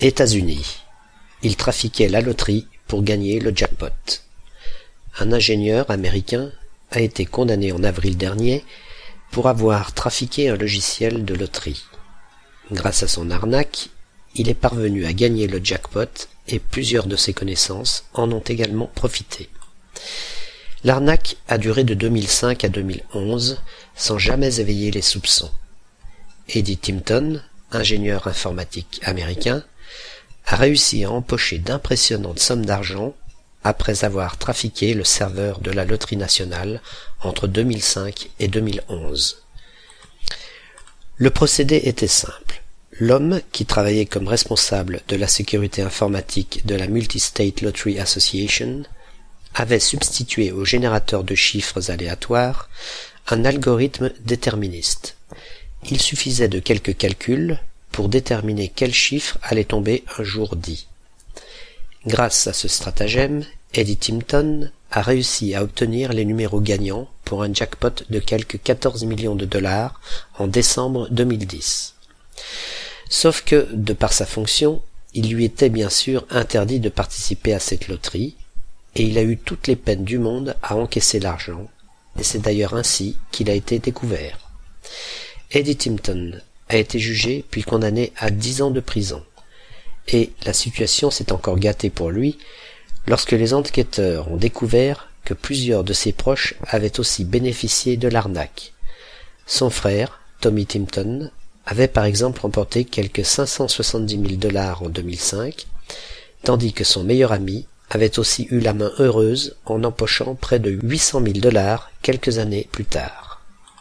États-Unis. Il trafiquait la loterie pour gagner le jackpot. Un ingénieur américain a été condamné en avril dernier pour avoir trafiqué un logiciel de loterie. Grâce à son arnaque, il est parvenu à gagner le jackpot et plusieurs de ses connaissances en ont également profité. L'arnaque a duré de 2005 à 2011 sans jamais éveiller les soupçons. Eddie Timpton, ingénieur informatique américain, a réussi à empocher d'impressionnantes sommes d'argent après avoir trafiqué le serveur de la Loterie nationale entre 2005 et 2011. Le procédé était simple. L'homme, qui travaillait comme responsable de la sécurité informatique de la Multistate Lottery Association, avait substitué au générateur de chiffres aléatoires un algorithme déterministe. Il suffisait de quelques calculs pour déterminer quel chiffre allait tomber un jour dit. Grâce à ce stratagème, Eddie Timpton a réussi à obtenir les numéros gagnants pour un jackpot de quelques 14 millions de dollars en décembre 2010. Sauf que, de par sa fonction, il lui était bien sûr interdit de participer à cette loterie, et il a eu toutes les peines du monde à encaisser l'argent, et c'est d'ailleurs ainsi qu'il a été découvert. Eddie Timpton a été jugé puis condamné à dix ans de prison. Et la situation s'est encore gâtée pour lui lorsque les enquêteurs ont découvert que plusieurs de ses proches avaient aussi bénéficié de l'arnaque. Son frère, Tommy Timpton, avait par exemple remporté quelques 570 000 dollars en 2005, tandis que son meilleur ami avait aussi eu la main heureuse en empochant près de 800 000 dollars quelques années plus tard.